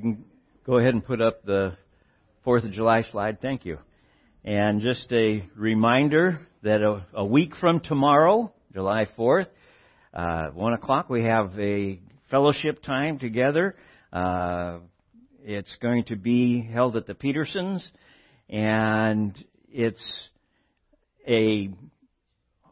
We can go ahead and put up the 4th of July slide. Thank you. And just a reminder that a, a week from tomorrow, July 4th, uh, 1 o'clock, we have a fellowship time together. Uh, it's going to be held at the Petersons, and it's a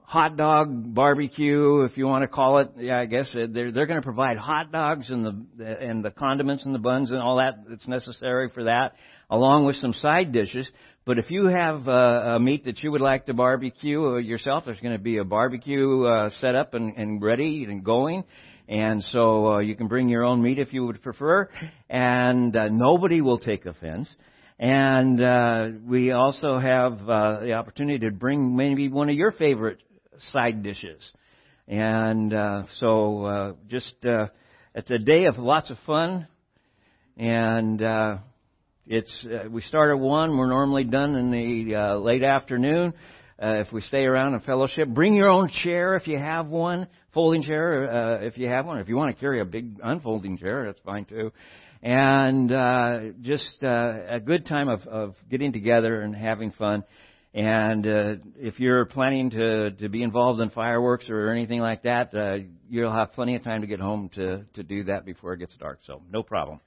hot dog barbecue, if you want to call it. Yeah, I guess they're they're going to provide hot dogs and the and the condiments and the buns and all that that's necessary for that, along with some side dishes. But if you have uh, a meat that you would like to barbecue yourself, there's going to be a barbecue uh, set up and, and ready and going. And so uh, you can bring your own meat if you would prefer, and uh, nobody will take offense. And uh, we also have uh, the opportunity to bring maybe one of your favorite side dishes. And uh, so uh, just uh, it's a day of lots of fun, and uh, it's uh, we start at one. We're normally done in the uh, late afternoon. Uh, if we stay around and fellowship, bring your own chair if you have one, folding chair uh, if you have one. If you want to carry a big unfolding chair, that's fine too. And uh, just uh, a good time of, of getting together and having fun. And uh, if you're planning to to be involved in fireworks or anything like that, uh, you'll have plenty of time to get home to to do that before it gets dark. So no problem.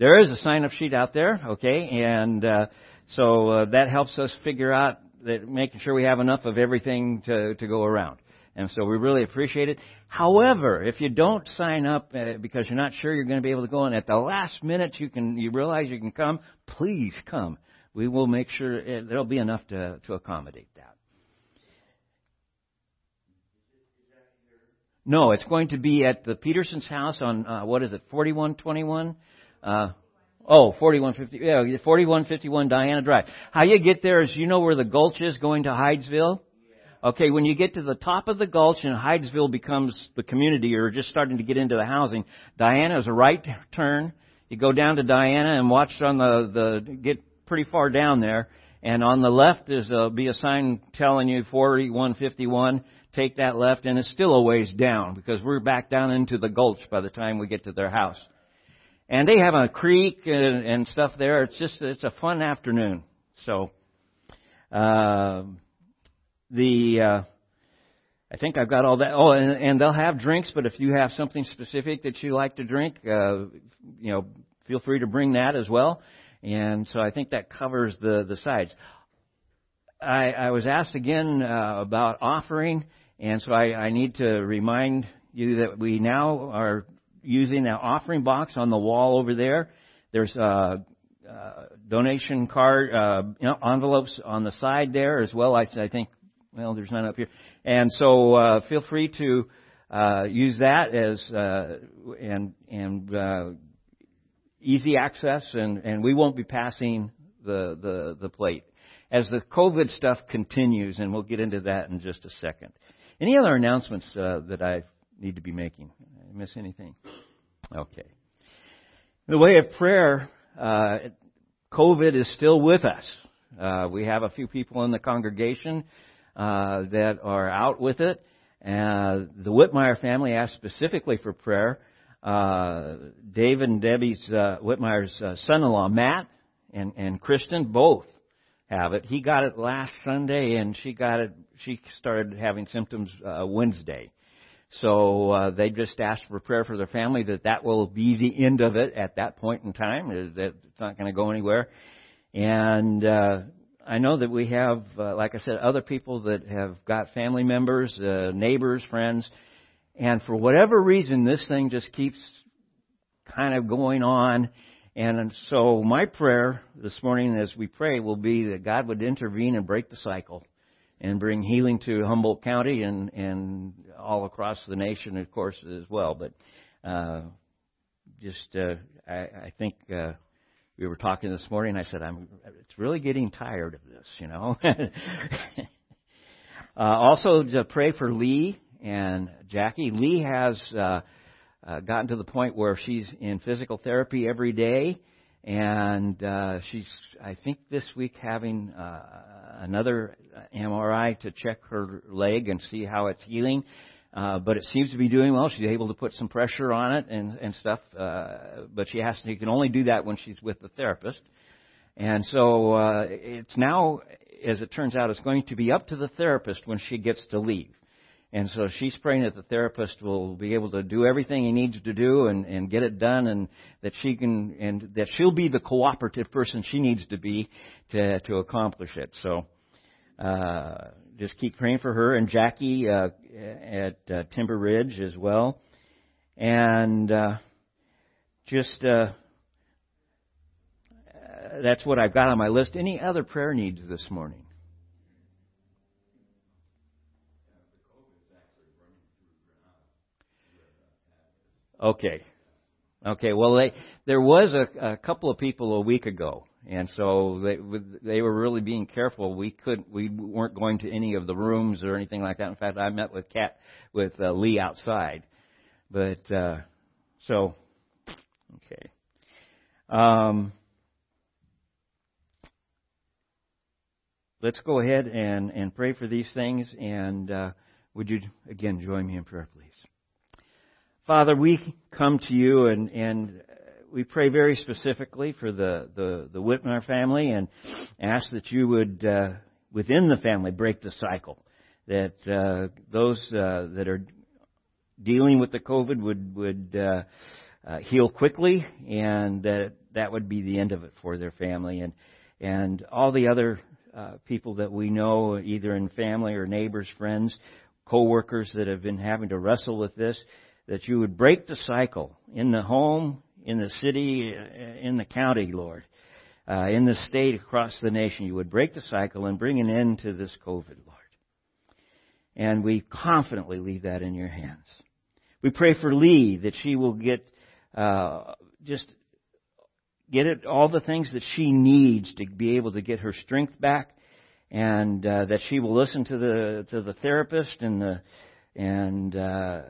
There is a sign-up sheet out there, okay, and uh, so uh, that helps us figure out that making sure we have enough of everything to to go around. And so we really appreciate it. However, if you don't sign up uh, because you're not sure you're going to be able to go, and at the last minute you can you realize you can come, please come we will make sure it, there'll be enough to, to accommodate that. No, it's going to be at the Peterson's house on uh, what is it, 4121? Uh, oh, 4150, yeah, 4151 Diana Drive. How you get there is you know where the gulch is going to Hydesville? Okay, when you get to the top of the gulch and Hydesville becomes the community or just starting to get into the housing, Diana is a right turn. You go down to Diana and watch on the, the, get pretty far down there. And on the left is a, be a sign telling you 4151. Take that left, and it's still a ways down because we're back down into the gulch by the time we get to their house. And they have a creek and, and stuff there. It's just it's a fun afternoon. So uh, the uh, I think I've got all that. Oh, and, and they'll have drinks, but if you have something specific that you like to drink, uh, you know, feel free to bring that as well. And so I think that covers the, the sides. I, I was asked again uh, about offering, and so I, I need to remind you that we now are using that offering box on the wall over there. There's a, a donation card, uh, you know, envelopes on the side there as well. I, I think, well, there's none up here. And so uh, feel free to uh, use that as uh, and and uh, easy access, and, and we won't be passing the, the, the plate. As the COVID stuff continues, and we'll get into that in just a second. Any other announcements uh, that I need to be making? I miss anything? Okay. In the way of prayer, uh, COVID is still with us. Uh, we have a few people in the congregation uh, that are out with it. Uh, the Whitmire family asked specifically for prayer uh, David and Debbie's uh, Whitmire's uh, son-in-law Matt and and Kristen both have it. He got it last Sunday, and she got it. She started having symptoms uh, Wednesday. So uh, they just asked for prayer for their family that that will be the end of it at that point in time. That it's not going to go anywhere. And uh, I know that we have, uh, like I said, other people that have got family members, uh, neighbors, friends and for whatever reason, this thing just keeps kind of going on. And so my prayer this morning as we pray will be that God would intervene and break the cycle and bring healing to Humboldt County and, and all across the nation, of course, as well. But uh, just, uh, I, I think uh, we were talking this morning. I said, I'm. It's really getting tired of this, you know. uh, also, to pray for Lee and Jackie. Lee has uh, uh, gotten to the point where she's in physical therapy every day, and uh, she's, I think, this week having uh, another MRI to check her leg and see how it's healing. Uh, but it seems to be doing well. She's able to put some pressure on it and, and stuff. Uh, but she has to, she can only do that when she's with the therapist. And so, uh, it's now, as it turns out, it's going to be up to the therapist when she gets to leave. And so she's praying that the therapist will be able to do everything he needs to do and, and get it done and that she can, and that she'll be the cooperative person she needs to be to, to accomplish it. So, uh, just keep praying for her and Jackie, uh, at uh, Timber Ridge as well. And, uh, just, uh, that's what I've got on my list. Any other prayer needs this morning? Okay. Okay. Well, they, there was a, a couple of people a week ago, and so they they were really being careful. We couldn't, we weren't going to any of the rooms or anything like that. In fact, I met with Cat with uh, Lee outside, but uh, so okay. Um, let's go ahead and and pray for these things. And uh, would you again join me in prayer, please? Father, we come to you and, and we pray very specifically for the, the, the Whitmire family and ask that you would, uh, within the family, break the cycle. That uh, those uh, that are dealing with the COVID would, would uh, uh, heal quickly and that that would be the end of it for their family. And, and all the other uh, people that we know, either in family or neighbors, friends, co-workers that have been having to wrestle with this, that you would break the cycle in the home, in the city, in the county, Lord, uh, in the state, across the nation. You would break the cycle and bring an end to this COVID, Lord. And we confidently leave that in your hands. We pray for Lee that she will get uh, just get it all the things that she needs to be able to get her strength back, and uh, that she will listen to the to the therapist and the and uh,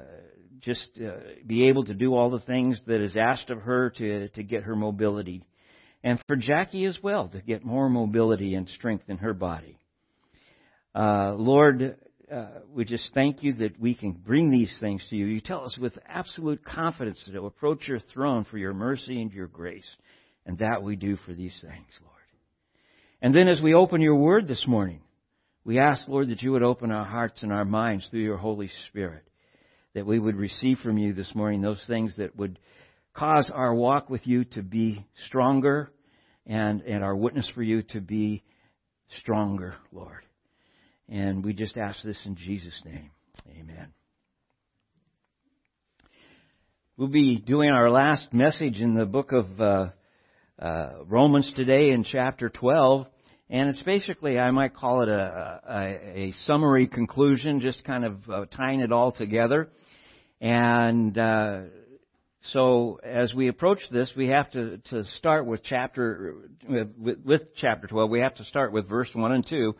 just uh, be able to do all the things that is asked of her to, to get her mobility. And for Jackie as well, to get more mobility and strength in her body. Uh, Lord, uh, we just thank you that we can bring these things to you. You tell us with absolute confidence that to approach your throne for your mercy and your grace. And that we do for these things, Lord. And then as we open your word this morning, we ask, Lord, that you would open our hearts and our minds through your Holy Spirit that we would receive from you this morning those things that would cause our walk with you to be stronger and, and our witness for you to be stronger, Lord. And we just ask this in Jesus' name. Amen. We'll be doing our last message in the book of uh, uh, Romans today in chapter 12. And it's basically, I might call it a, a, a summary conclusion, just kind of uh, tying it all together. And uh, so, as we approach this, we have to, to start with chapter with, with chapter 12. We have to start with verse one and two.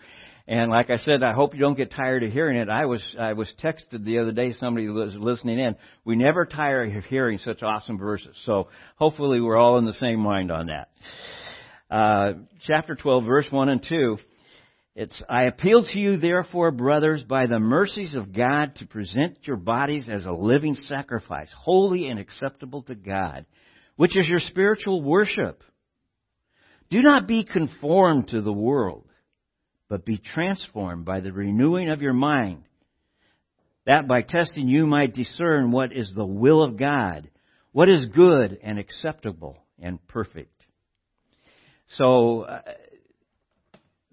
And like I said, I hope you don't get tired of hearing it. I was I was texted the other day. Somebody was listening in. We never tire of hearing such awesome verses. So hopefully we're all in the same mind on that. Uh, chapter 12, verse 1 and 2. It's, I appeal to you, therefore, brothers, by the mercies of God, to present your bodies as a living sacrifice, holy and acceptable to God, which is your spiritual worship. Do not be conformed to the world, but be transformed by the renewing of your mind, that by testing you might discern what is the will of God, what is good and acceptable and perfect. So, uh,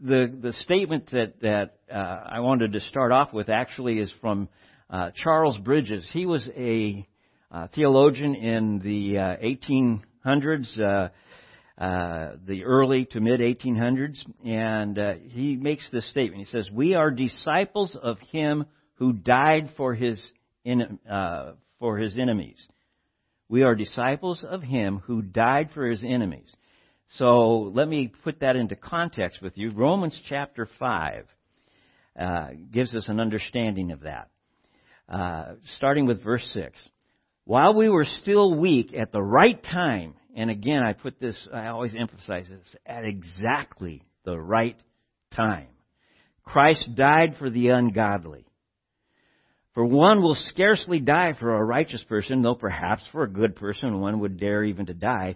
the the statement that that uh, I wanted to start off with actually is from uh, Charles Bridges. He was a uh, theologian in the 1800s, uh, uh, the early to mid 1800s, and uh, he makes this statement. He says, "We are disciples of Him who died for His in, for His enemies. We are disciples of Him who died for His enemies." So let me put that into context with you. Romans chapter 5 uh, gives us an understanding of that. Uh, starting with verse 6. While we were still weak at the right time, and again, I put this, I always emphasize this, at exactly the right time. Christ died for the ungodly. For one will scarcely die for a righteous person, though perhaps for a good person one would dare even to die.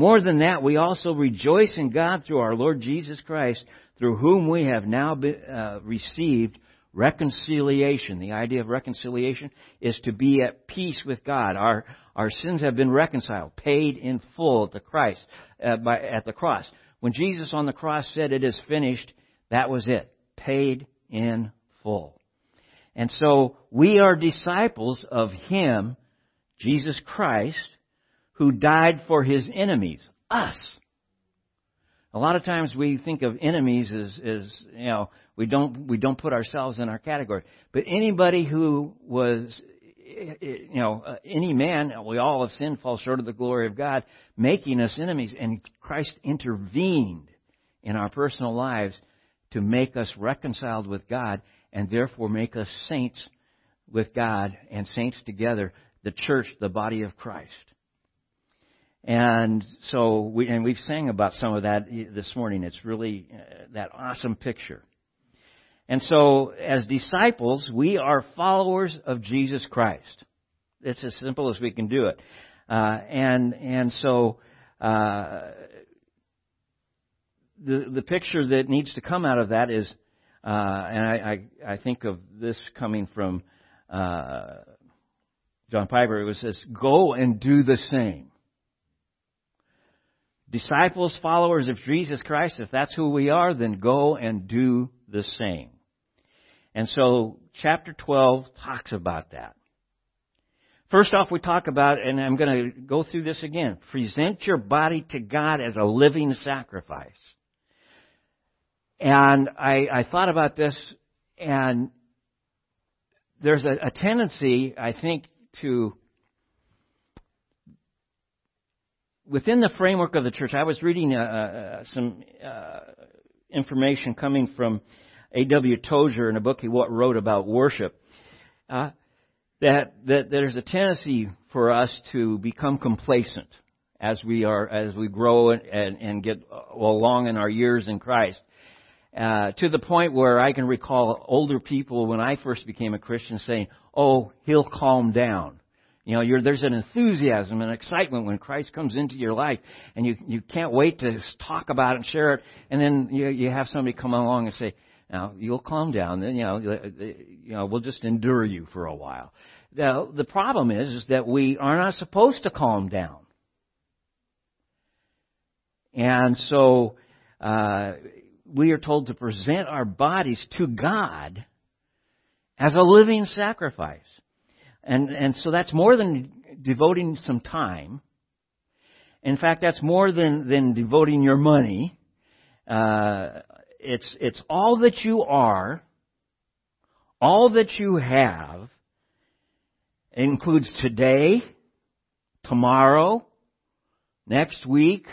More than that, we also rejoice in God through our Lord Jesus Christ, through whom we have now been, uh, received reconciliation. The idea of reconciliation is to be at peace with God. Our our sins have been reconciled, paid in full the Christ uh, by, at the cross. When Jesus on the cross said, "It is finished," that was it, paid in full. And so we are disciples of Him, Jesus Christ, who died for His enemies, us. A lot of times we think of enemies as, as you know, we don't, we don't put ourselves in our category. But anybody who was, you know, any man, we all have sinned, fall short of the glory of God, making us enemies, and Christ intervened in our personal lives to make us reconciled with God and therefore make us saints with God and saints together, the church, the body of Christ. And so we and we've sang about some of that this morning. It's really uh, that awesome picture. And so as disciples, we are followers of Jesus Christ. It's as simple as we can do it. Uh, and and so uh, the the picture that needs to come out of that is, uh, and I, I, I think of this coming from uh, John Piper. It says, "Go and do the same." Disciples, followers of Jesus Christ, if that's who we are, then go and do the same. And so, chapter 12 talks about that. First off, we talk about, and I'm going to go through this again, present your body to God as a living sacrifice. And I, I thought about this, and there's a, a tendency, I think, to within the framework of the church, I was reading uh, uh, some uh, information coming from A.W. Tozer in a book he wrote about worship. Uh, that, that there's a tendency for us to become complacent as we are as we grow and, and, and get along in our years in Christ. Uh, to the point where I can recall older people when I first became a Christian saying, "Oh, he'll calm down." You know, there's an enthusiasm and excitement when Christ comes into your life, and you you can't wait to talk about it and share it. And then you you have somebody come along and say, "Now you'll calm down. Then you know, you know, we'll just endure you for a while." Now the problem is, is that we are not supposed to calm down, and so uh, we are told to present our bodies to God as a living sacrifice. And, and so that's more than devoting some time. In fact, that's more than, than devoting your money. Uh, it's, it's all that you are, all that you have. Includes today, tomorrow, next week,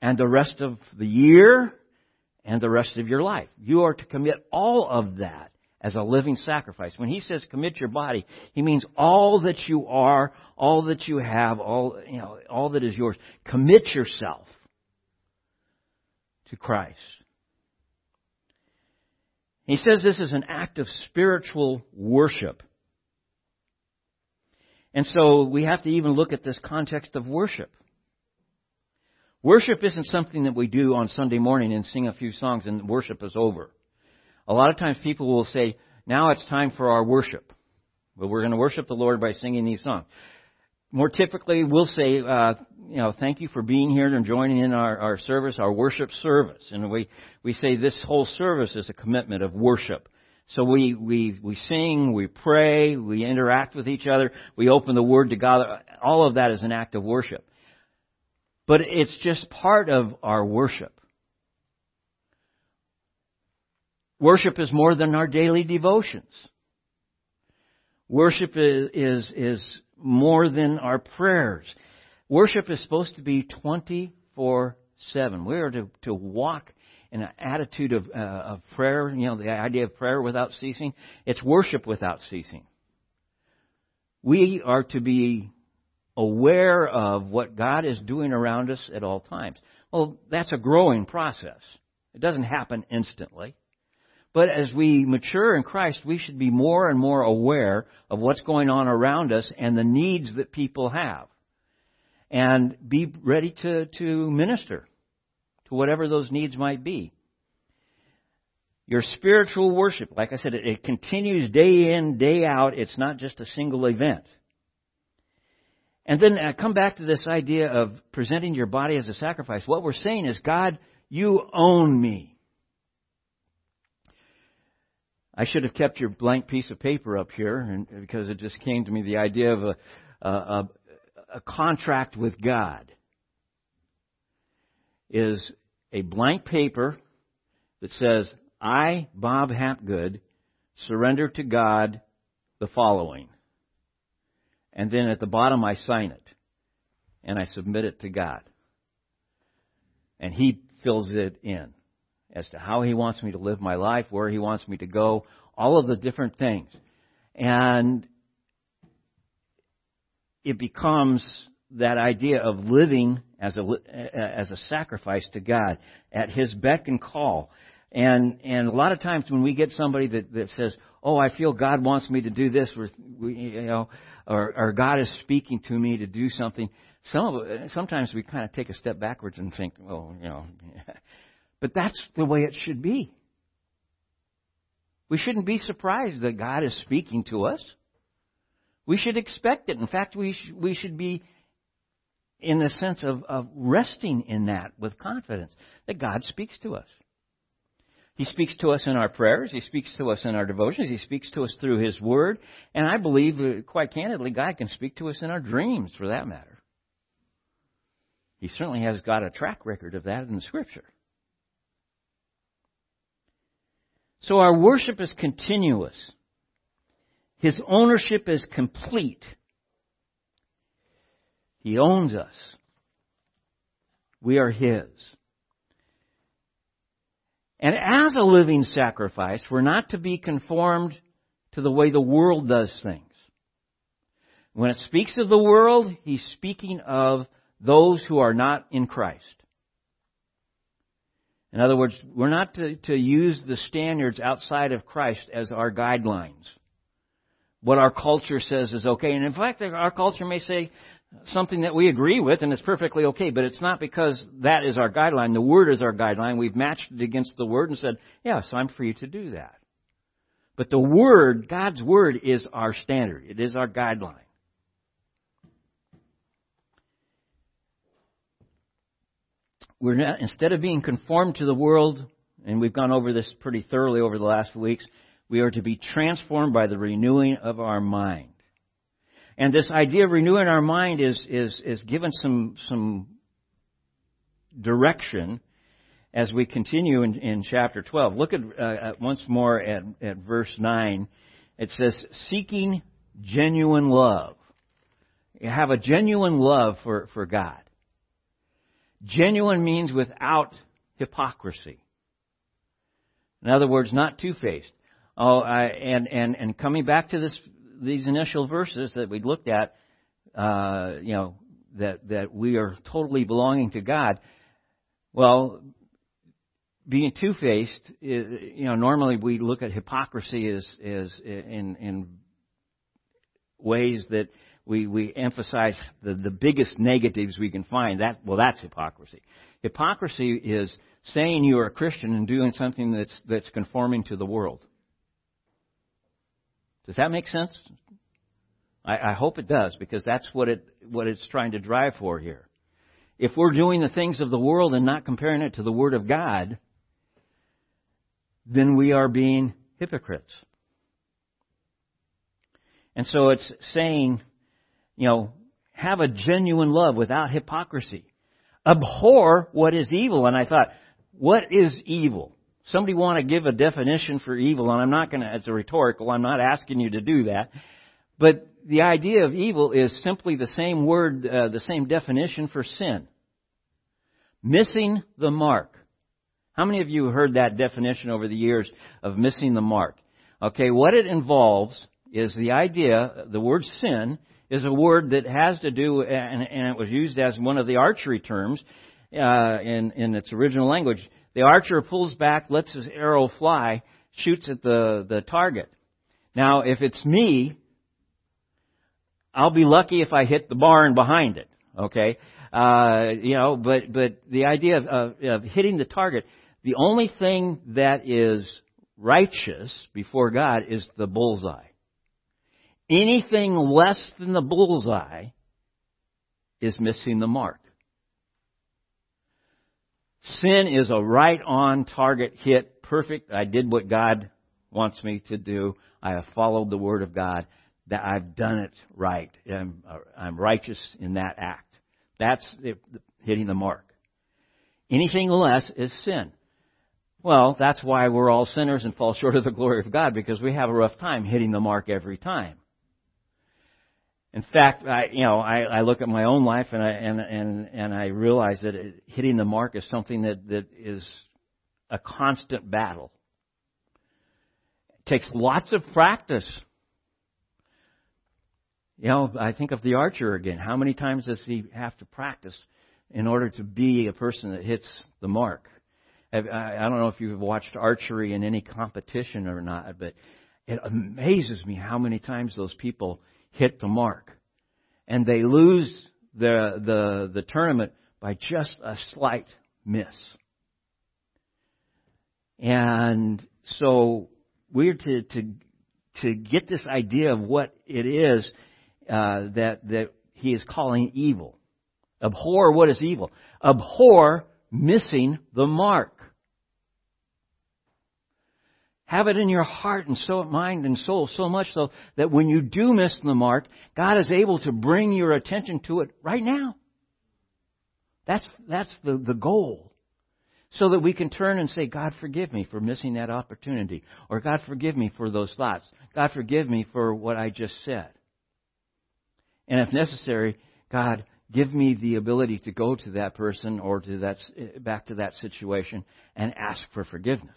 and the rest of the year, and the rest of your life. You are to commit all of that as a living sacrifice. When he says commit your body, he means all that you are, all that you have, all, you know, all that is yours. Commit yourself to Christ. He says this is an act of spiritual worship. And so we have to even look at this context of worship. Worship isn't something that we do on Sunday morning and sing a few songs and worship is over. A lot of times people will say, now it's time for our worship. Well, we're going to worship the Lord by singing these songs. More typically, we'll say, uh, you know, thank you for being here and joining in our, our service, our worship service. And we, we say this whole service is a commitment of worship. So we, we, we sing, we pray, we interact with each other, we open the Word to God. All of that is an act of worship. But it's just part of our worship. Worship is more than our daily devotions. Worship is, is, is more than our prayers. Worship is supposed to be 24 7. We are to, to walk in an attitude of, uh, of prayer, you know, the idea of prayer without ceasing. It's worship without ceasing. We are to be aware of what God is doing around us at all times. Well, that's a growing process. It doesn't happen instantly. But as we mature in Christ, we should be more and more aware of what's going on around us and the needs that people have. And be ready to, to minister to whatever those needs might be. Your spiritual worship, like I said, it, it continues day in, day out. It's not just a single event. And then uh, come back to this idea of presenting your body as a sacrifice. What we're saying is, God, you own me. I should have kept your blank piece of paper up here, and, because it just came to me the idea of a, a, a contract with God is a blank paper that says, I, Bob Hapgood, surrender to God the following. And then at the bottom I sign it. And I submit it to God. And He fills it in as to how He wants me to live my life, where He wants me to go, all of the different things. And it becomes that idea of living as a as a sacrifice to God at His beck and call. And and a lot of times when we get somebody that that says, "Oh, I feel God wants me to do this," or you know, or, or God is speaking to me to do something. Some of sometimes we kind of take a step backwards and think, "Well, you know," but that's the way it should be. We shouldn't be surprised that God is speaking to us. We should expect it. In fact, we sh- we should be in the sense of, of resting in that with confidence that God speaks to us. He speaks to us in our prayers. He speaks to us in our devotions. He speaks to us through His Word. And I believe, uh, quite candidly, God can speak to us in our dreams, for that matter. He certainly has got a track record of that in the Scripture. So our worship is continuous. His ownership is complete. He owns us. We are His. And as a living sacrifice, we're not to be conformed to the way the world does things. When it speaks of the world, he's speaking of those who are not in Christ. In other words, we're not to, to use the standards outside of Christ as our guidelines. What our culture says is okay. And in fact, our culture may say, something that we agree with and it's perfectly okay, but it's not because that is our guideline. The Word is our guideline. We've matched it against the Word and said, yes, I'm free to do that. But the Word, God's Word, is our standard. It is our guideline. We're not, instead of being conformed to the world, and we've gone over this pretty thoroughly over the last few weeks, we are to be transformed by the renewing of our mind. And this idea of renewing our mind is, is, is given some, some direction as we continue in, in chapter 12. Look at, uh, once more at, at verse 9. It says, seeking genuine love. You have a genuine love for, for God. Genuine means without hypocrisy. In other words, not two-faced. Oh, I, and, and, and coming back to this these initial verses that we looked at, uh, you know, that that we are totally belonging to God. Well, being two-faced, you know, normally we look at hypocrisy as as in in ways that we we emphasize the the biggest negatives we can find. That well, that's hypocrisy. Hypocrisy is saying you are a Christian and doing something that's that's conforming to the world. Does that make sense? I, I hope it does because that's what it what it's trying to drive for here. If we're doing the things of the world and not comparing it to the Word of God, then we are being hypocrites. And so it's saying, you know, have a genuine love without hypocrisy. Abhor what is evil. And I thought, what is evil? Somebody want to give a definition for evil, and I'm not going to, it's a rhetorical, I'm not asking you to do that. But the idea of evil is simply the same word, uh, the same definition for sin. Missing the mark. How many of you heard that definition over the years of missing the mark? Okay, what it involves is the idea, the word sin is a word that has to do, and, and it was used as one of the archery terms uh, in, in its original language. The archer pulls back, lets his arrow fly, shoots at the, the target. Now, if it's me, I'll be lucky if I hit the barn behind it. Okay, uh, you know, but but the idea of, of, of hitting the target, the only thing that is righteous before God is the bullseye. Anything less than the bullseye is missing the mark. Sin is a right on target hit, perfect. I did what God wants me to do. I have followed the Word of God. That I've done it right. I'm, uh, I'm righteous in that act. That's hitting the mark. Anything less is sin. Well, that's why we're all sinners and fall short of the glory of God because we have a rough time hitting the mark every time. In fact, I, you know, I, I look at my own life and I, and, and, and I realize that it, hitting the mark is something that, that is a constant battle. It takes lots of practice. You know, I think of the archer again. How many times does he have to practice in order to be a person that hits the mark? I don't know if you've watched archery in any competition or not, but it amazes me how many times those people hit the mark. And they lose the, the, the tournament by just a slight miss. And so we're to, to, to get this idea of what it is uh, that, that he is calling evil. Abhor what is evil. Abhor missing the mark. Have it in your heart and so mind and soul so much so that when you do miss the mark, God is able to bring your attention to it right now. That's, that's the, the goal. So that we can turn and say, God forgive me for missing that opportunity. Or God forgive me for those thoughts. God forgive me for what I just said. And if necessary, God, give me the ability to go to that person or to that, eh, back to that situation and ask for forgiveness.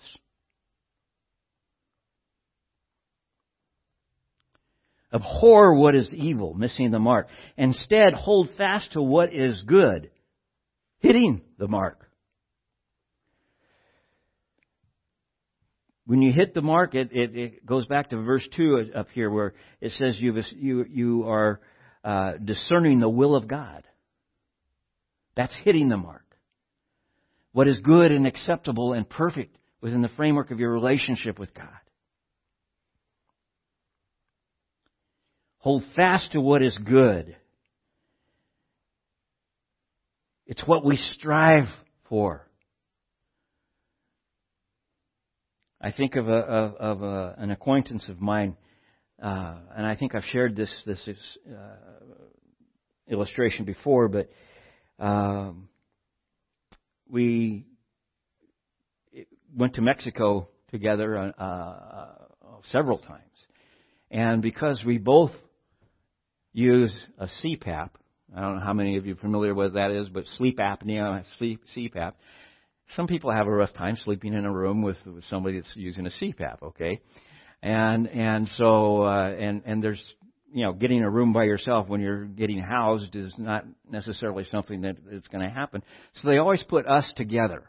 Abhor what is evil, missing the mark. Instead, hold fast to what is good, hitting the mark. When you hit the mark, it, it, it goes back to verse 2 up here where it says you, you, you are uh, discerning the will of God. That's hitting the mark. What is good and acceptable and perfect within the framework of your relationship with God. Hold fast to what is good. It's what we strive for. I think of, a, of, a, an acquaintance of mine, uh, and I think I've shared this this uh, illustration before, but um, we went to Mexico together uh, uh, several times, and because we both use a CPAP. I don't know how many of you are familiar with that is, but sleep apnea, sleep CPAP. Some people have a rough time sleeping in a room with, with somebody that's using a CPAP. Okay, and and so uh, and and there's you know getting a room by yourself when you're getting housed is not necessarily something that it's going to happen. So they always put us together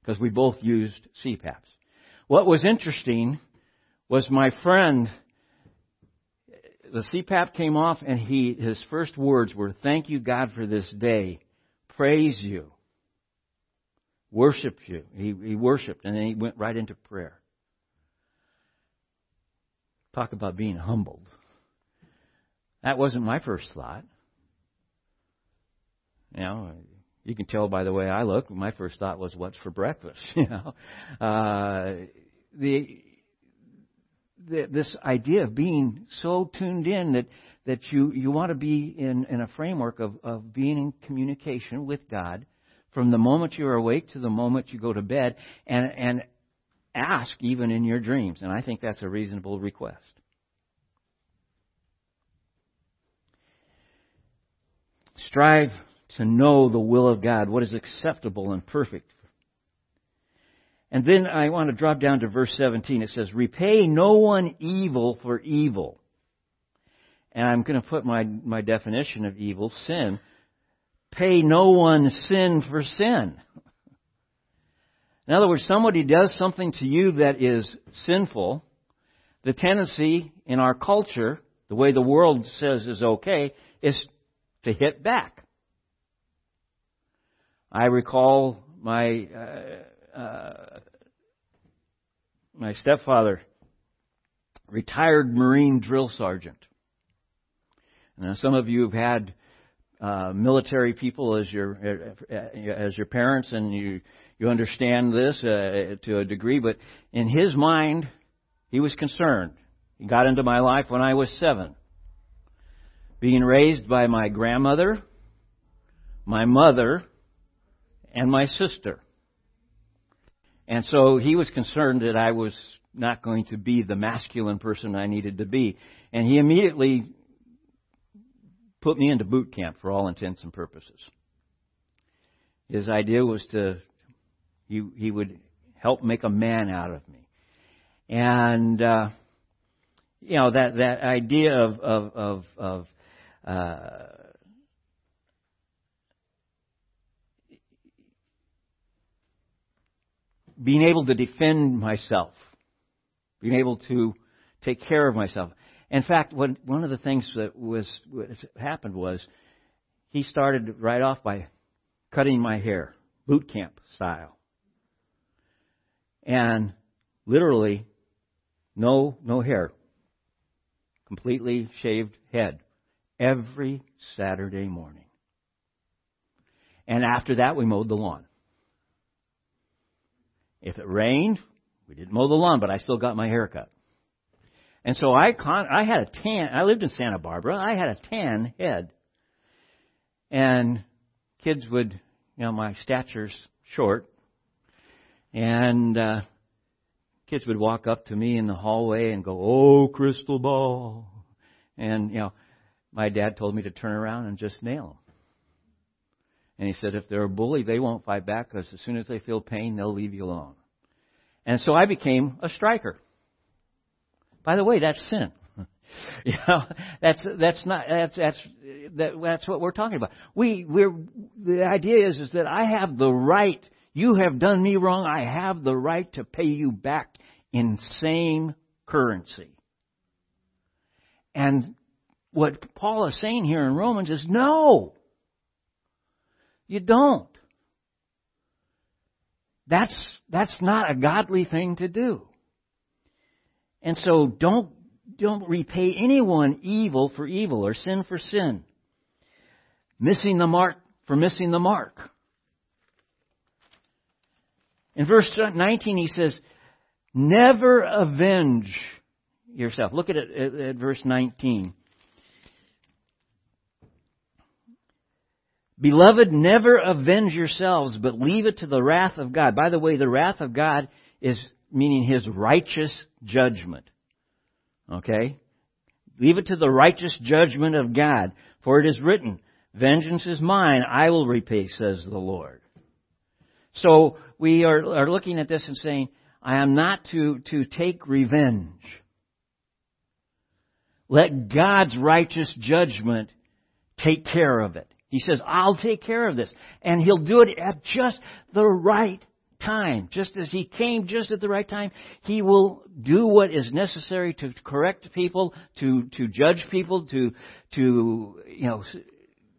because we both used CPAPs. What was interesting was my friend the CPAP came off, and he his first words were, "Thank you, God, for this day. Praise you, worship you." He, he worshipped, and then he went right into prayer. Talk about being humbled. That wasn't my first thought. You know, you can tell by the way I look. My first thought was, "What's for breakfast?" You know, uh, the th- this idea of being so tuned in that, that you, you want to be in, in a framework of, of being in communication with God from the moment you're awake to the moment you go to bed and, and ask even in your dreams. And I think that's a reasonable request. Strive to know the will of God, what is acceptable and perfect and then I want to drop down to verse 17. It says, Repay no one evil for evil. And I'm going to put my, my definition of evil, sin. Pay no one sin for sin. In other words, somebody does something to you that is sinful. The tendency in our culture, the way the world says is okay, is to hit back. I recall my uh, uh, my stepfather, retired Marine drill sergeant. Now, some of you have had uh, military people as your as your parents, and you you understand this uh, to a degree. But in his mind, he was concerned. He got into my life when I was seven, being raised by my grandmother, my mother, and my sister. And so he was concerned that I was not going to be the masculine person I needed to be. And he immediately put me into boot camp for all intents and purposes. His idea was to, he, he would help make a man out of me. And, uh, you know, that, that idea of, of, of, of uh, being able to defend myself, being able to take care of myself. In fact, one one of the things that was happened was he started right off by cutting my hair, boot camp style, and literally no no hair, completely shaved head every Saturday morning. And after that, we mowed the lawn. If it rained, we didn't mow the lawn, but I still got my hair cut. And so I con- I had a tan. I lived in Santa Barbara. I had a tan head. And kids would, you know, my stature's short, and uh, kids would walk up to me in the hallway and go, "Oh, crystal ball," and you know, my dad told me to turn around and just nail them. And he said, if they're a bully, they won't fight back because as soon as they feel pain, they'll leave you alone. And so I became a striker. By the way, that's sin. you know, that's that's not that's that's that, that's what we're talking about. We we're the idea is is that I have the right. You have done me wrong. I have the right to pay you back in same currency. And what Paul is saying here in Romans is no. You don't. That's, that's not a godly thing to do. And so don't, don't repay anyone evil for evil or sin for sin. Missing the mark for missing the mark. In verse 19 he says, never avenge yourself. Look at it at, at verse 19. Beloved, never avenge yourselves, but leave it to the wrath of God. By the way, the wrath of God is meaning His righteous judgment. Okay? Leave it to the righteous judgment of God. For it is written, Vengeance is mine, I will repay, says the Lord. So we are, are looking at this and saying, I am not to, to take revenge. Let God's righteous judgment take care of it. He says, I'll take care of this. And He'll do it at just the right time. Just as He came just at the right time, He will do what is necessary to correct people, to, to judge people, to, to, you know,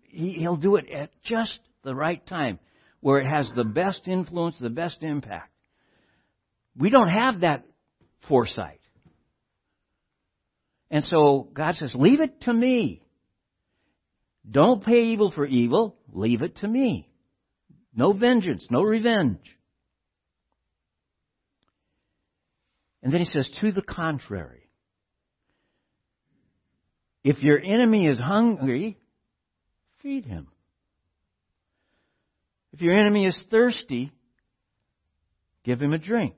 he, He'll do it at just the right time where it has the best influence, the best impact. We don't have that foresight. And so God says, leave it to me. Don't pay evil for evil. Leave it to me. No vengeance, no revenge. And then he says, to the contrary. If your enemy is hungry, feed him. If your enemy is thirsty, give him a drink.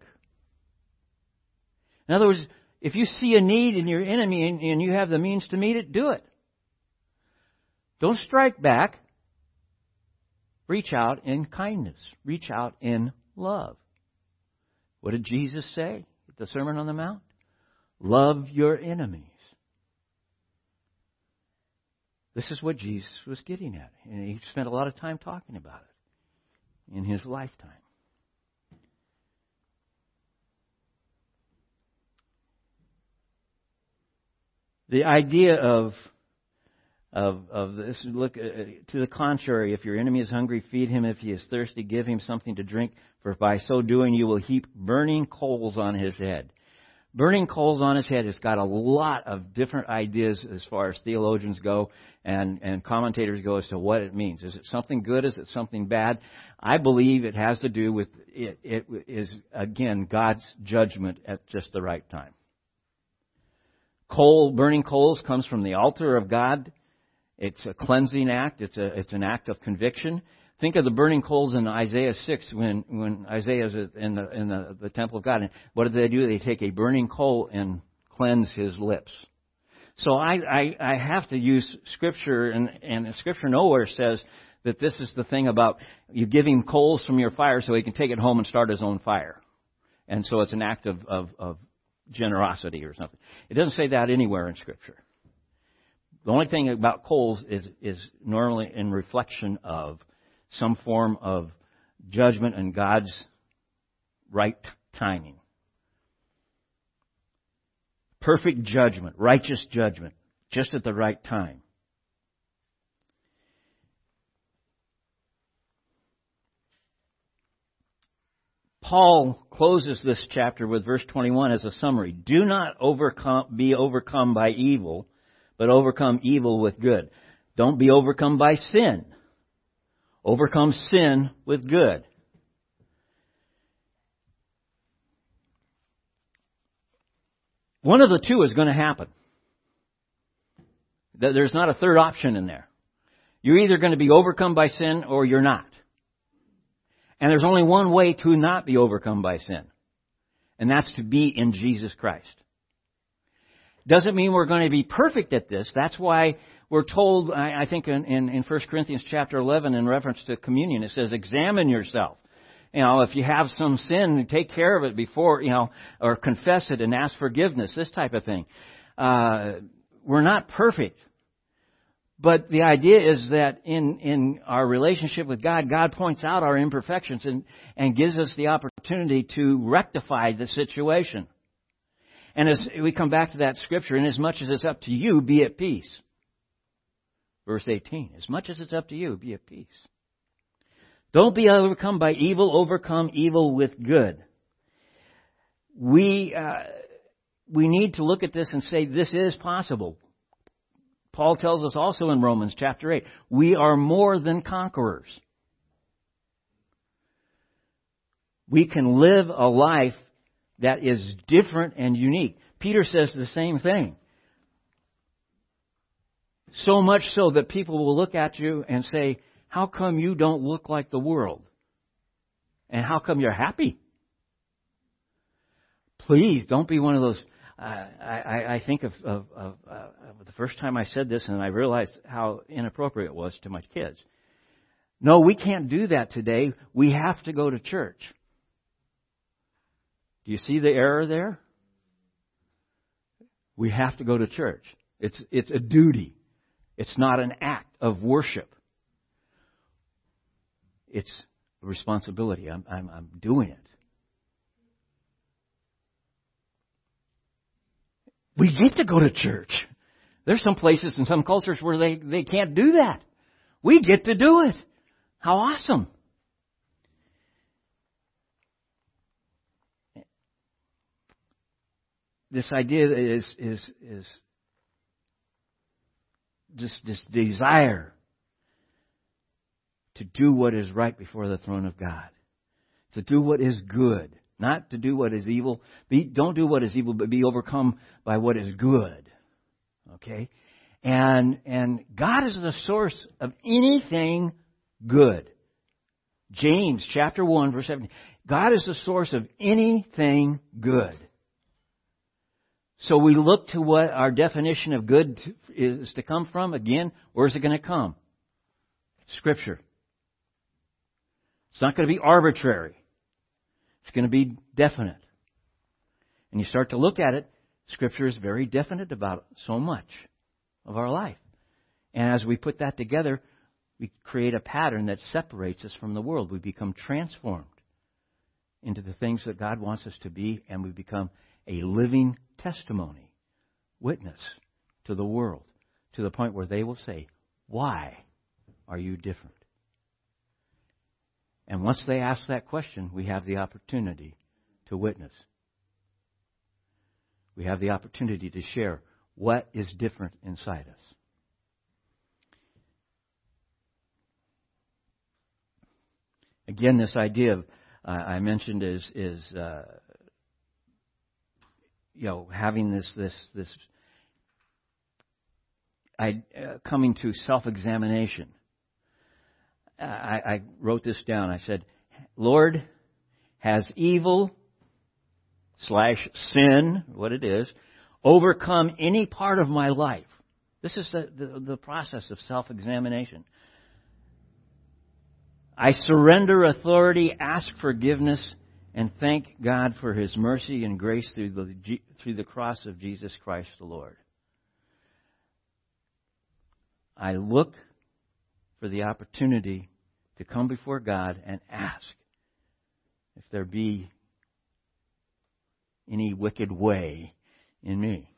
In other words, if you see a need in your enemy and, you have the means to meet it, do it. Don't strike back. Reach out in kindness. Reach out in love. What did Jesus say at the Sermon on the Mount? Love your enemies. This is what Jesus was getting at. And he spent a lot of time talking about it in his lifetime. The idea of of, of this. Look, uh, to the contrary, if your enemy is hungry, feed him. If he is thirsty, give him something to drink, for by so doing you will heap burning coals on his head. Burning coals on his head has got a lot of different ideas as far as theologians go and, and commentators go as to what it means. Is it something good? Is it something bad? I believe it has to do with it, it is, again, God's judgment at just the right time. Coal, burning coals comes from the altar of God it's a cleansing act. It's a it's an act of conviction. Think of the burning coals in Isaiah six when when Isaiah is in the in the, the temple of God. And what do they do? They take a burning coal and cleanse his lips. So I I, I have to use scripture, and and scripture nowhere says that this is the thing about you him coals from your fire so he can take it home and start his own fire. And so it's an act of, of, of generosity or something. It doesn't say that anywhere in Scripture. The only thing about coals is, is normally in reflection of some form of judgment and God's right timing. Perfect judgment, righteous judgment, just at the right time. Paul closes this chapter with verse 21 as a summary. Do not overcome, be overcome by evil, but overcome evil with good. Don't be overcome by sin. Overcome sin with good. One of the two is going to happen. There's not a third option in there. You're either going to be overcome by sin or you're not. And there's only one way to not be overcome by sin. And that's to be in Jesus Christ. Doesn't mean we're going to be perfect at this. That's why we're told, I, I think in, in, in 1 Corinthians chapter 11 in reference to communion, it says, examine yourself. You know, if you have some sin, take care of it before, you know, or confess it and ask forgiveness, this type of thing. Uh, we're not perfect. But the idea is that in, in our relationship with God, God points out our imperfections and, and gives us the opportunity to rectify the situation. And as we come back to that scripture, and as much as it's up to you, be at peace. Verse 18. As much as it's up to you, be at peace. Don't be overcome by evil, overcome evil with good. We, uh, we need to look at this and say this is possible. Paul tells us also in Romans chapter 8, we are more than conquerors. We can live a life that is different and unique. Peter says the same thing. So much so that people will look at you and say, How come you don't look like the world? And how come you're happy? Please don't be one of those. I, I think of, of, of, uh, of the first time I said this, and I realized how inappropriate it was to my kids. No, we can't do that today. We have to go to church. Do you see the error there? We have to go to church. It's, it's a duty. It's not an act of worship. It's a responsibility. I'm, I'm, I'm doing it. We get to go to church. There's some places in some cultures where they, they can't do that. We get to do it. How awesome. This idea is is is just this desire to do what is right before the throne of God, to do what is good, not to do what is evil. Be, don't do what is evil, but be overcome by what is good. Okay, and and God is the source of anything good. James chapter one verse seventeen. God is the source of anything good. So we look to what our definition of good is to come from. Again, where's it going to come? Scripture. It's not going to be arbitrary. It's going to be definite. And you start to look at it, Scripture is very definite about so much of our life. And as we put that together, we create a pattern that separates us from the world. We become transformed into the things that God wants us to be, and we become a living testimony, witness to the world, to the point where they will say, Why are you different? And once they ask that question, we have the opportunity to witness. We have the opportunity to share what is different inside us. Again, this idea of uh, I mentioned is is uh, you know having this this this I, uh, coming to self examination. I, I wrote this down. I said, Lord, has evil slash sin, what it is, overcome any part of my life? This is the, the, the process of self examination. I surrender authority, ask forgiveness, and thank God for His mercy and grace through the, through the cross of Jesus Christ the Lord. I look for the opportunity to come before God and ask if there be any wicked way in me.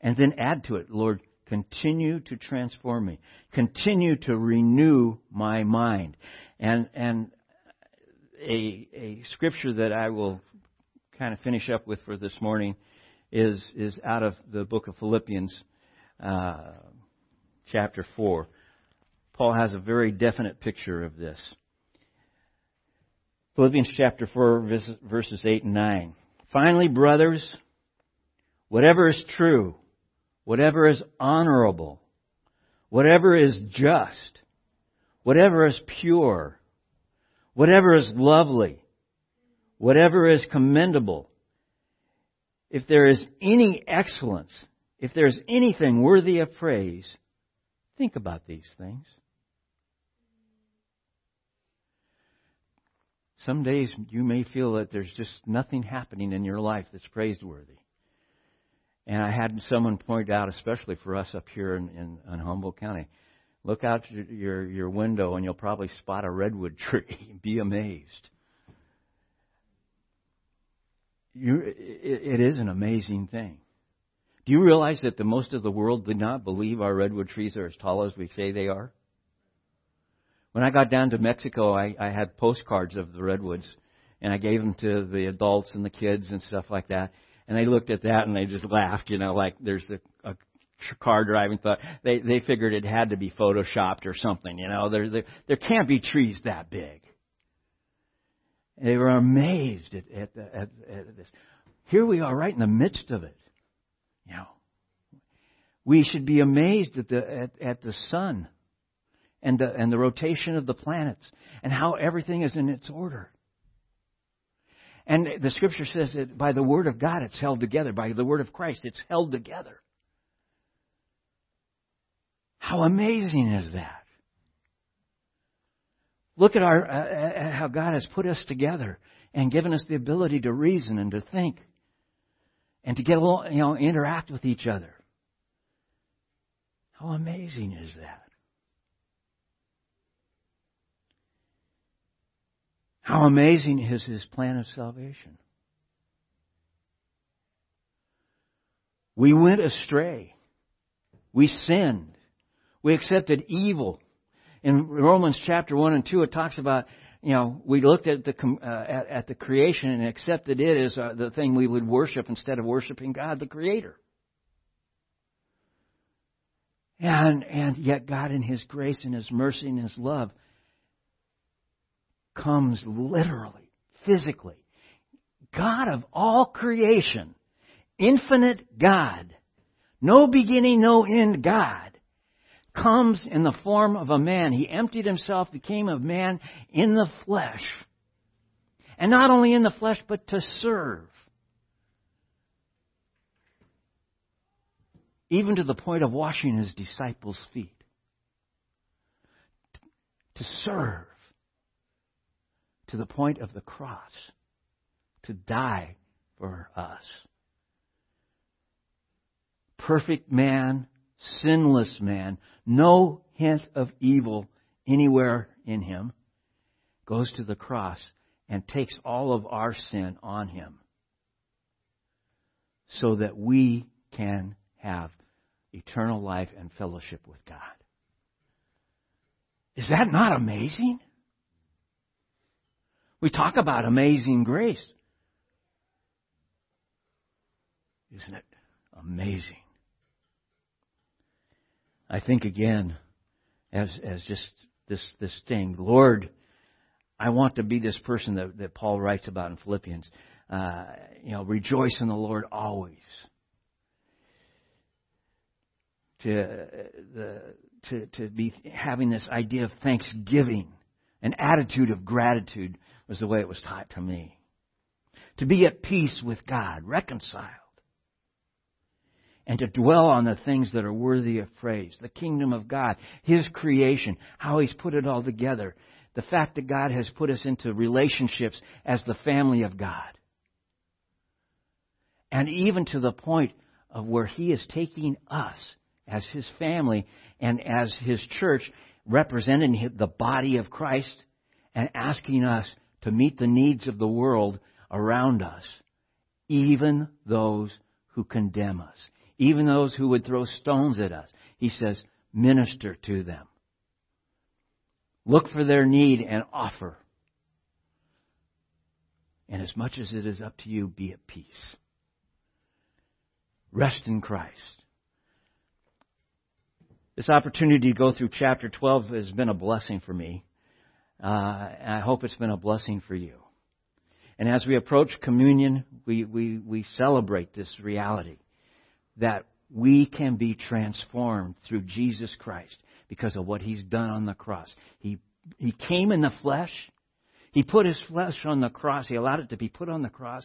And then add to it, Lord, continue to transform me. Continue to renew my mind. And, and a, a scripture that I will kind of finish up with for this morning is, is out of the book of Philippians, uh, chapter 4. Paul has a very definite picture of this. Philippians chapter 4, verses 8 and 9. Finally, brothers, whatever is true, whatever is honorable, whatever is just, whatever is pure, whatever is lovely, whatever is commendable, if there is any excellence, if there is anything worthy of praise, think about these things. Some days you may feel that there's just nothing happening in your life that's praiseworthy. And I had someone point out, especially for us up here in, in, in Humboldt County, look out your, your, your window and you'll probably spot a redwood tree. Be amazed. You, it, it is an amazing thing. Do you realize that the most of the world did not believe our redwood trees are as tall as we say they are? When I got down to Mexico, I, I had postcards of the redwoods, and I gave them to the adults and the kids and stuff like that. And they looked at that and they just laughed, you know, like there's a, a car driving thought they they figured it had to be photoshopped or something, you know. There there there can't be trees that big. They were amazed at at, at, at this. Here we are, right in the midst of it. You know, we should be amazed at the at, at the sun and the, and the rotation of the planets and how everything is in its order. And the scripture says that by the word of God it's held together. By the word of Christ it's held together. How amazing is that? Look at our, uh, how God has put us together and given us the ability to reason and to think and to get along, you know, interact with each other. How amazing is that? How amazing is his plan of salvation. We went astray. We sinned. We accepted evil. In Romans chapter 1 and 2, it talks about, you know, we looked at the, uh, at, at, the creation and accepted it as uh, the thing we would worship instead of worshiping God, the Creator. And, and yet God in His grace and His mercy and His love comes literally, physically. God of all creation, infinite God, no beginning, no end God, comes in the form of a man. He emptied himself, became a man in the flesh. And not only in the flesh, but to serve. Even to the point of washing his disciples' feet to serve to the point of the cross, to die for us. Perfect man, sinless man, no hint of evil anywhere in him, goes to the cross and takes all of our sin on him so that we can have eternal life and fellowship with God. Is that not amazing? We talk about amazing grace. Isn't it amazing? I think again, as as just this this thing, Lord, I want to be this person that, that Paul writes about in Philippians. Uh, you know, rejoice in the Lord always. To the to to be having this idea of thanksgiving, an attitude of gratitude was the way it was taught to me. To be at peace with God, reconciled. And to dwell on the things that are worthy of praise. The kingdom of God, His creation, how He's put it all together. The fact that God has put us into relationships as the family of God. And even to the point of where He is taking us as His family and as His church, representing the body of Christ and asking us to meet the needs of the world around us, even those who condemn us, even those who would throw stones at us. He says, minister to them. Look for their need and offer. And as much as it is up to you, be at peace. Rest in Christ. This opportunity to go through chapter 12 has been a blessing for me. Uh, I hope it's been a blessing for you. And as we approach communion, we, we, we celebrate this reality that we can be transformed through Jesus Christ because of what He's done on the cross. He, he came in the flesh. He put His flesh on the cross. He allowed it to be put on the cross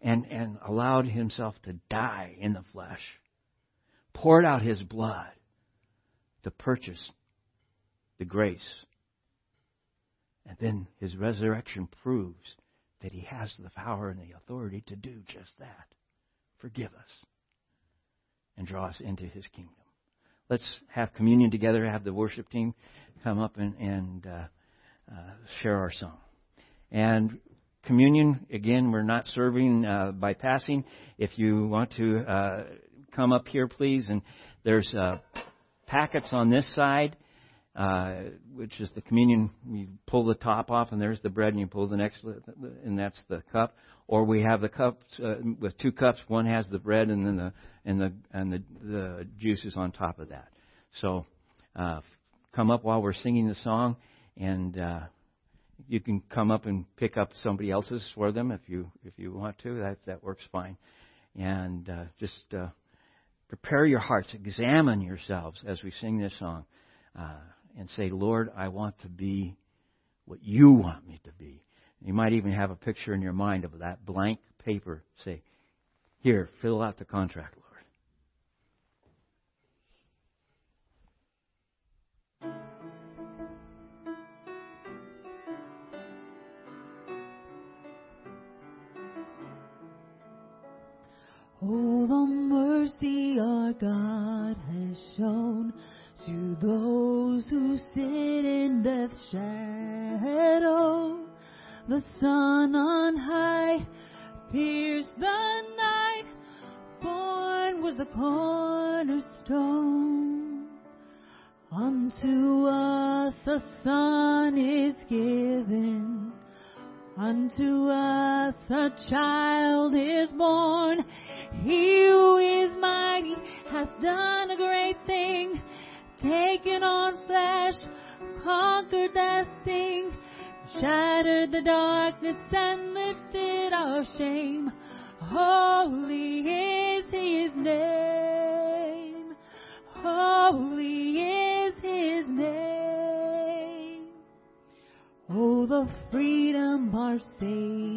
and, and allowed Himself to die in the flesh. Poured out His blood to purchase the grace and then his resurrection proves that he has the power and the authority to do just that forgive us and draw us into his kingdom. Let's have communion together, have the worship team come up and, and uh, uh, share our song. And communion, again, we're not serving uh, by passing. If you want to uh, come up here, please, and there's uh, packets on this side uh, which is the communion. You pull the top off, and there's the bread, and you pull the next, and that's the cup. Or we have the cups uh, with two cups. One has the bread, and then the and the and the, the juices on top of that. So uh, come up while we're singing the song, and uh, you can come up and pick up somebody else's for them if you if you want to. That that works fine. And uh, just uh, prepare your hearts, examine yourselves as we sing this song. Uh, and say, Lord, I want to be what you want me to be. You might even have a picture in your mind of that blank paper. Say, here, fill out the contract, Lord. Oh, the mercy our God has shown to those who sit in death's shadow. The sun on high pierced the night. Born was the cornerstone. Unto us a son is given. Unto us a child is born. He who is mighty has done a great thing taken on flesh, conquered that sting, shattered the darkness and lifted our shame. Holy is his name. Holy is his name. Oh, the freedom our Savior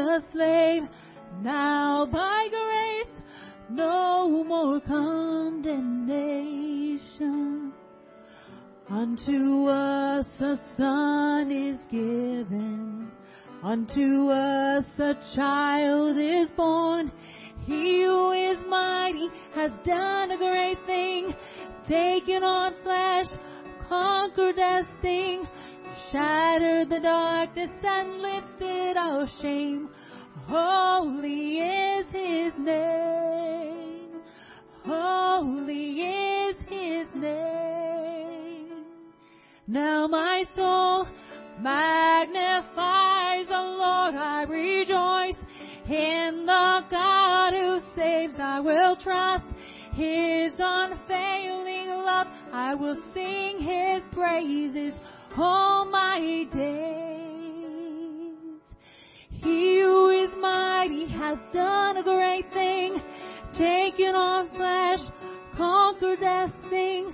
a slave, now by grace no more condemnation. Unto us a son is given, unto us a child is born. He who is mighty has done a great thing, taken on flesh, conquered death's sting, shattered the darkness and lifted our oh, shame. Holy is his name. Holy is his name. Now my soul magnifies the Lord. I rejoice in the God who saves. I will trust his unfailing love. I will sing his praises all my days. He who is mighty has done a great thing, taken on flesh, conquered death's sting,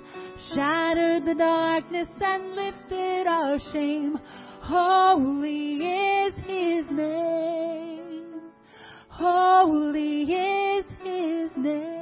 shattered the darkness and lifted our shame. Holy is his name. Holy is his name.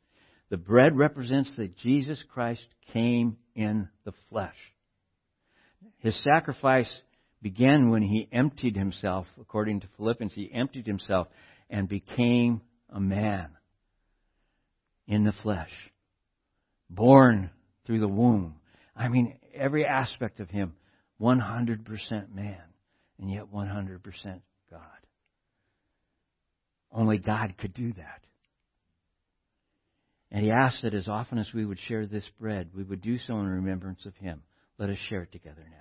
The bread represents that Jesus Christ came in the flesh. His sacrifice began when he emptied himself, according to Philippians, he emptied himself and became a man in the flesh, born through the womb. I mean, every aspect of him, 100% man, and yet 100% God. Only God could do that. And he asked that as often as we would share this bread, we would do so in remembrance of him. Let us share it together now.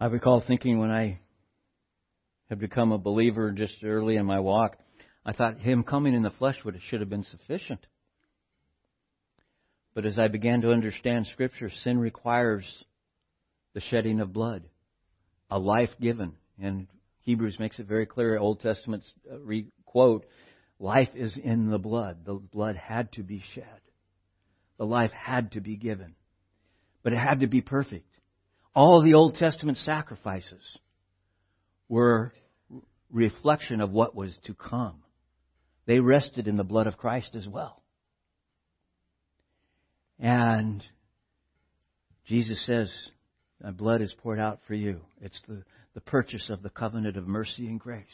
I recall thinking when I had become a believer just early in my walk, I thought him coming in the flesh would should have been sufficient. But as I began to understand Scripture, sin requires the shedding of blood, a life given. And Hebrews makes it very clear, Old Testament uh, quote, life is in the blood. The blood had to be shed. The life had to be given. But it had to be perfect. All the Old Testament sacrifices were reflection of what was to come. They rested in the blood of Christ as well. And Jesus says, My blood is poured out for you. It's the, the purchase of the covenant of mercy and grace.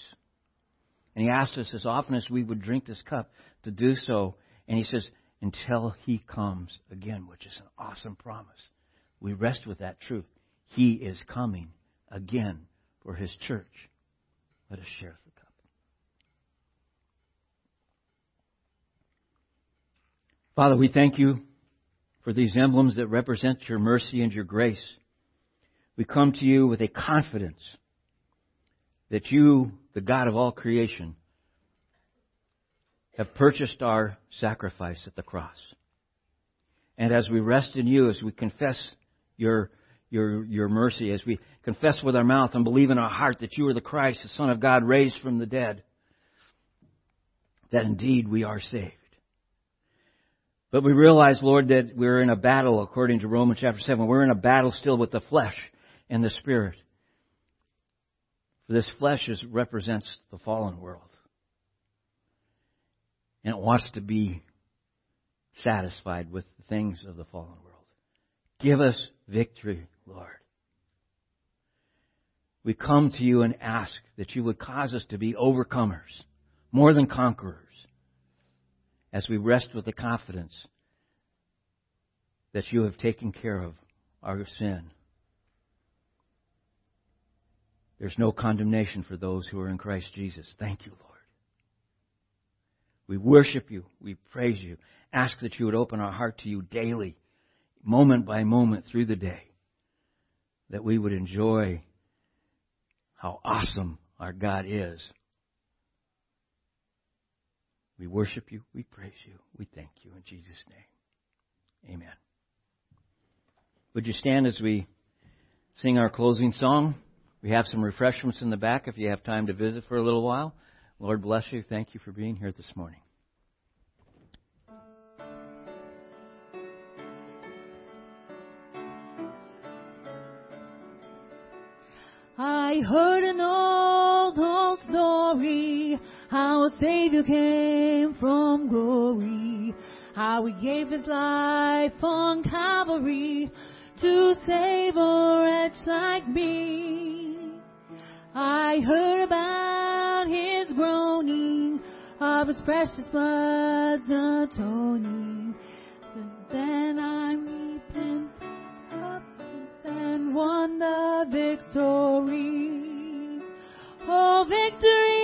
And he asked us as often as we would drink this cup to do so. And he says, until he comes again, which is an awesome promise. We rest with that truth. He is coming again for his church. Let us share the cup. Father, we thank you for these emblems that represent your mercy and your grace. We come to you with a confidence that you, the God of all creation, have purchased our sacrifice at the cross. And as we rest in you, as we confess your, your, your mercy, as we confess with our mouth and believe in our heart that you are the Christ, the Son of God, raised from the dead, that indeed we are saved. But we realize, Lord, that we're in a battle according to Romans chapter 7. We're in a battle still with the flesh and the spirit. For this flesh is, represents the fallen world. And it wants to be satisfied with the things of the fallen world. Give us victory, Lord. We come to you and ask that you would cause us to be overcomers, more than conquerors, as we rest with the confidence that you have taken care of our sin. There's no condemnation for those who are in Christ Jesus. Thank you, Lord. We worship you. We praise you. Ask that you would open our heart to you daily, moment by moment through the day, that we would enjoy how awesome our God is. We worship you. We praise you. We thank you in Jesus' name. Amen. Would you stand as we sing our closing song? We have some refreshments in the back if you have time to visit for a little while. Lord bless you. Thank you for being here this morning. I heard an old, old story a Savior came from glory, how He gave His life on Calvary to save a wretch like me. I heard about His groaning, of His precious blood's atoning. But then I repented and won the victory. Oh, victory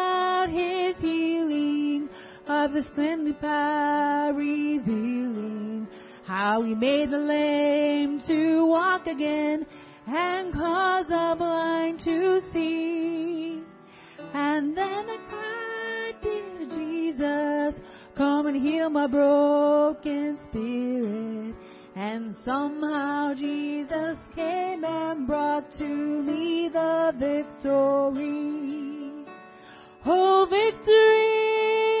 His splendid power revealing, how He made the lame to walk again, and caused the blind to see. And then I cried, dear Jesus, come and heal my broken spirit. And somehow Jesus came and brought to me the victory. Oh, victory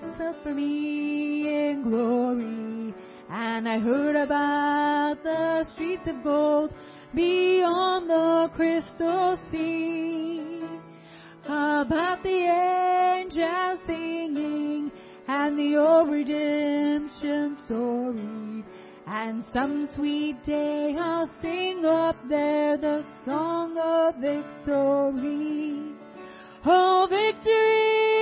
Built for me in glory, and I heard about the streets of gold beyond the crystal sea. About the angels singing and the old redemption story. And some sweet day I'll sing up there the song of victory. Oh, victory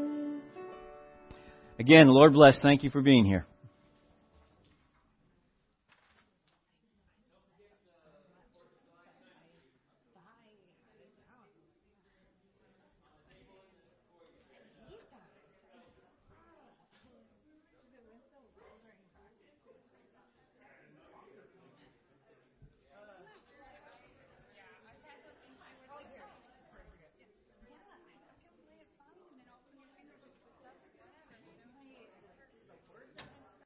Again, Lord bless. Thank you for being here.